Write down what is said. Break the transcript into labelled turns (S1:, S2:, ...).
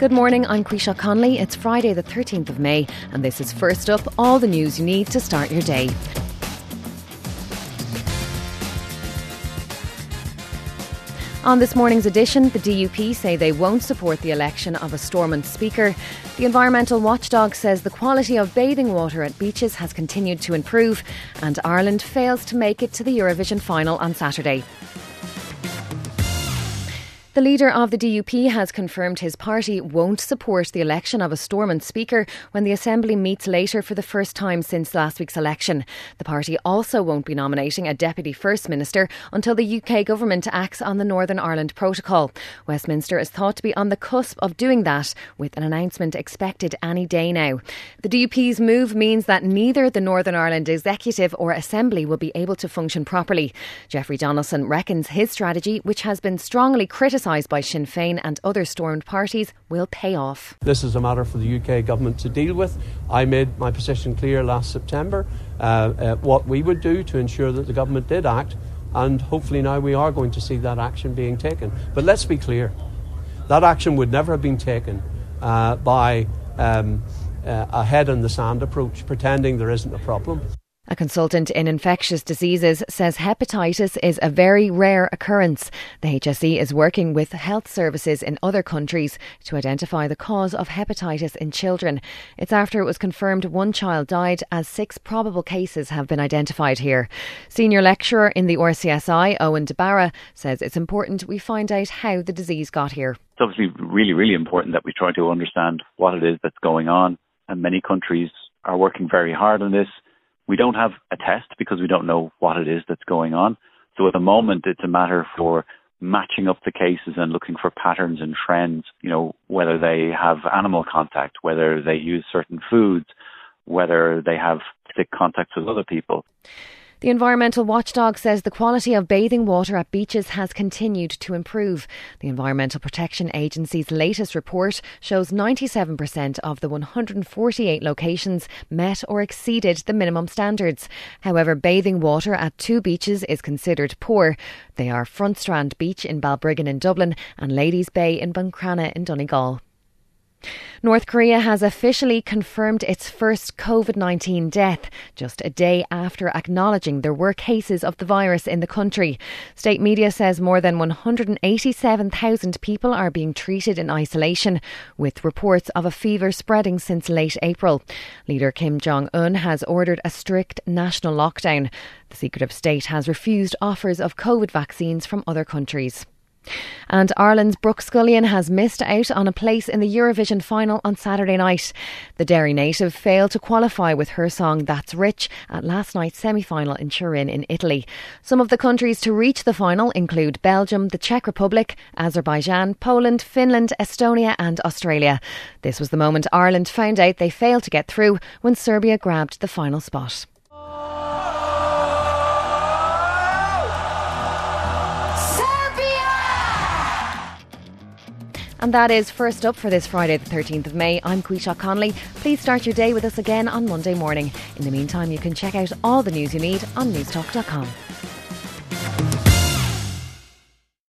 S1: Good morning, I'm Quisha Conley. It's Friday, the 13th of May, and this is first up all the news you need to start your day. On this morning's edition, the DUP say they won't support the election of a Stormont Speaker. The environmental watchdog says the quality of bathing water at beaches has continued to improve, and Ireland fails to make it to the Eurovision final on Saturday. The leader of the DUP has confirmed his party won't support the election of a Stormont Speaker when the Assembly meets later for the first time since last week's election. The party also won't be nominating a Deputy First Minister until the UK Government acts on the Northern Ireland Protocol. Westminster is thought to be on the cusp of doing that, with an announcement expected any day now. The DUP's move means that neither the Northern Ireland Executive or Assembly will be able to function properly. Jeffrey Donaldson reckons his strategy, which has been strongly criticised, criticised by Sinn Féin and other Stormont parties will pay off.
S2: This is a matter for the UK government to deal with. I made my position clear last September uh, uh, what we would do to ensure that the government did act, and hopefully now we are going to see that action being taken. But let's be clear that action would never have been taken uh, by um, uh, a head in the sand approach, pretending there isn't a problem.
S1: Consultant in infectious diseases says hepatitis is a very rare occurrence. The HSE is working with health services in other countries to identify the cause of hepatitis in children. It's after it was confirmed one child died, as six probable cases have been identified here. Senior lecturer in the RCSI, Eoghan de Barra, says it's important we find out how the disease got here.
S3: It's obviously really, really important that we try to understand what it is that's going on, and many countries are working very hard on this. We don't have a test because we don't know what it is that's going on. So at the moment, it's a matter for matching up the cases and looking for patterns and trends, you know, whether they have animal contact, whether they use certain foods, whether they have thick contacts with other people.
S1: The environmental watchdog says the quality of bathing water at beaches has continued to improve. The Environmental Protection Agency's latest report shows 97% of the 148 locations met or exceeded the minimum standards. However, bathing water at two beaches is considered poor. They are Front Strand Beach in Balbriggan in Dublin and Ladies Bay in Buncrana in Donegal. North Korea has officially confirmed its first COVID 19 death just a day after acknowledging there were cases of the virus in the country. State media says more than 187,000 people are being treated in isolation, with reports of a fever spreading since late April. Leader Kim Jong un has ordered a strict national lockdown. The secretive state has refused offers of COVID vaccines from other countries. And Ireland's Brooke Scullion has missed out on a place in the Eurovision final on Saturday night. The Derry native failed to qualify with her song That's Rich at last night's semi final in Turin in Italy. Some of the countries to reach the final include Belgium, the Czech Republic, Azerbaijan, Poland, Finland, Estonia, and Australia. This was the moment Ireland found out they failed to get through when Serbia grabbed the final spot. And that is first up for this Friday, the 13th of May. I'm Quisha Conley. Please start your day with us again on Monday morning. In the meantime, you can check out all the news you need on newstalk.com.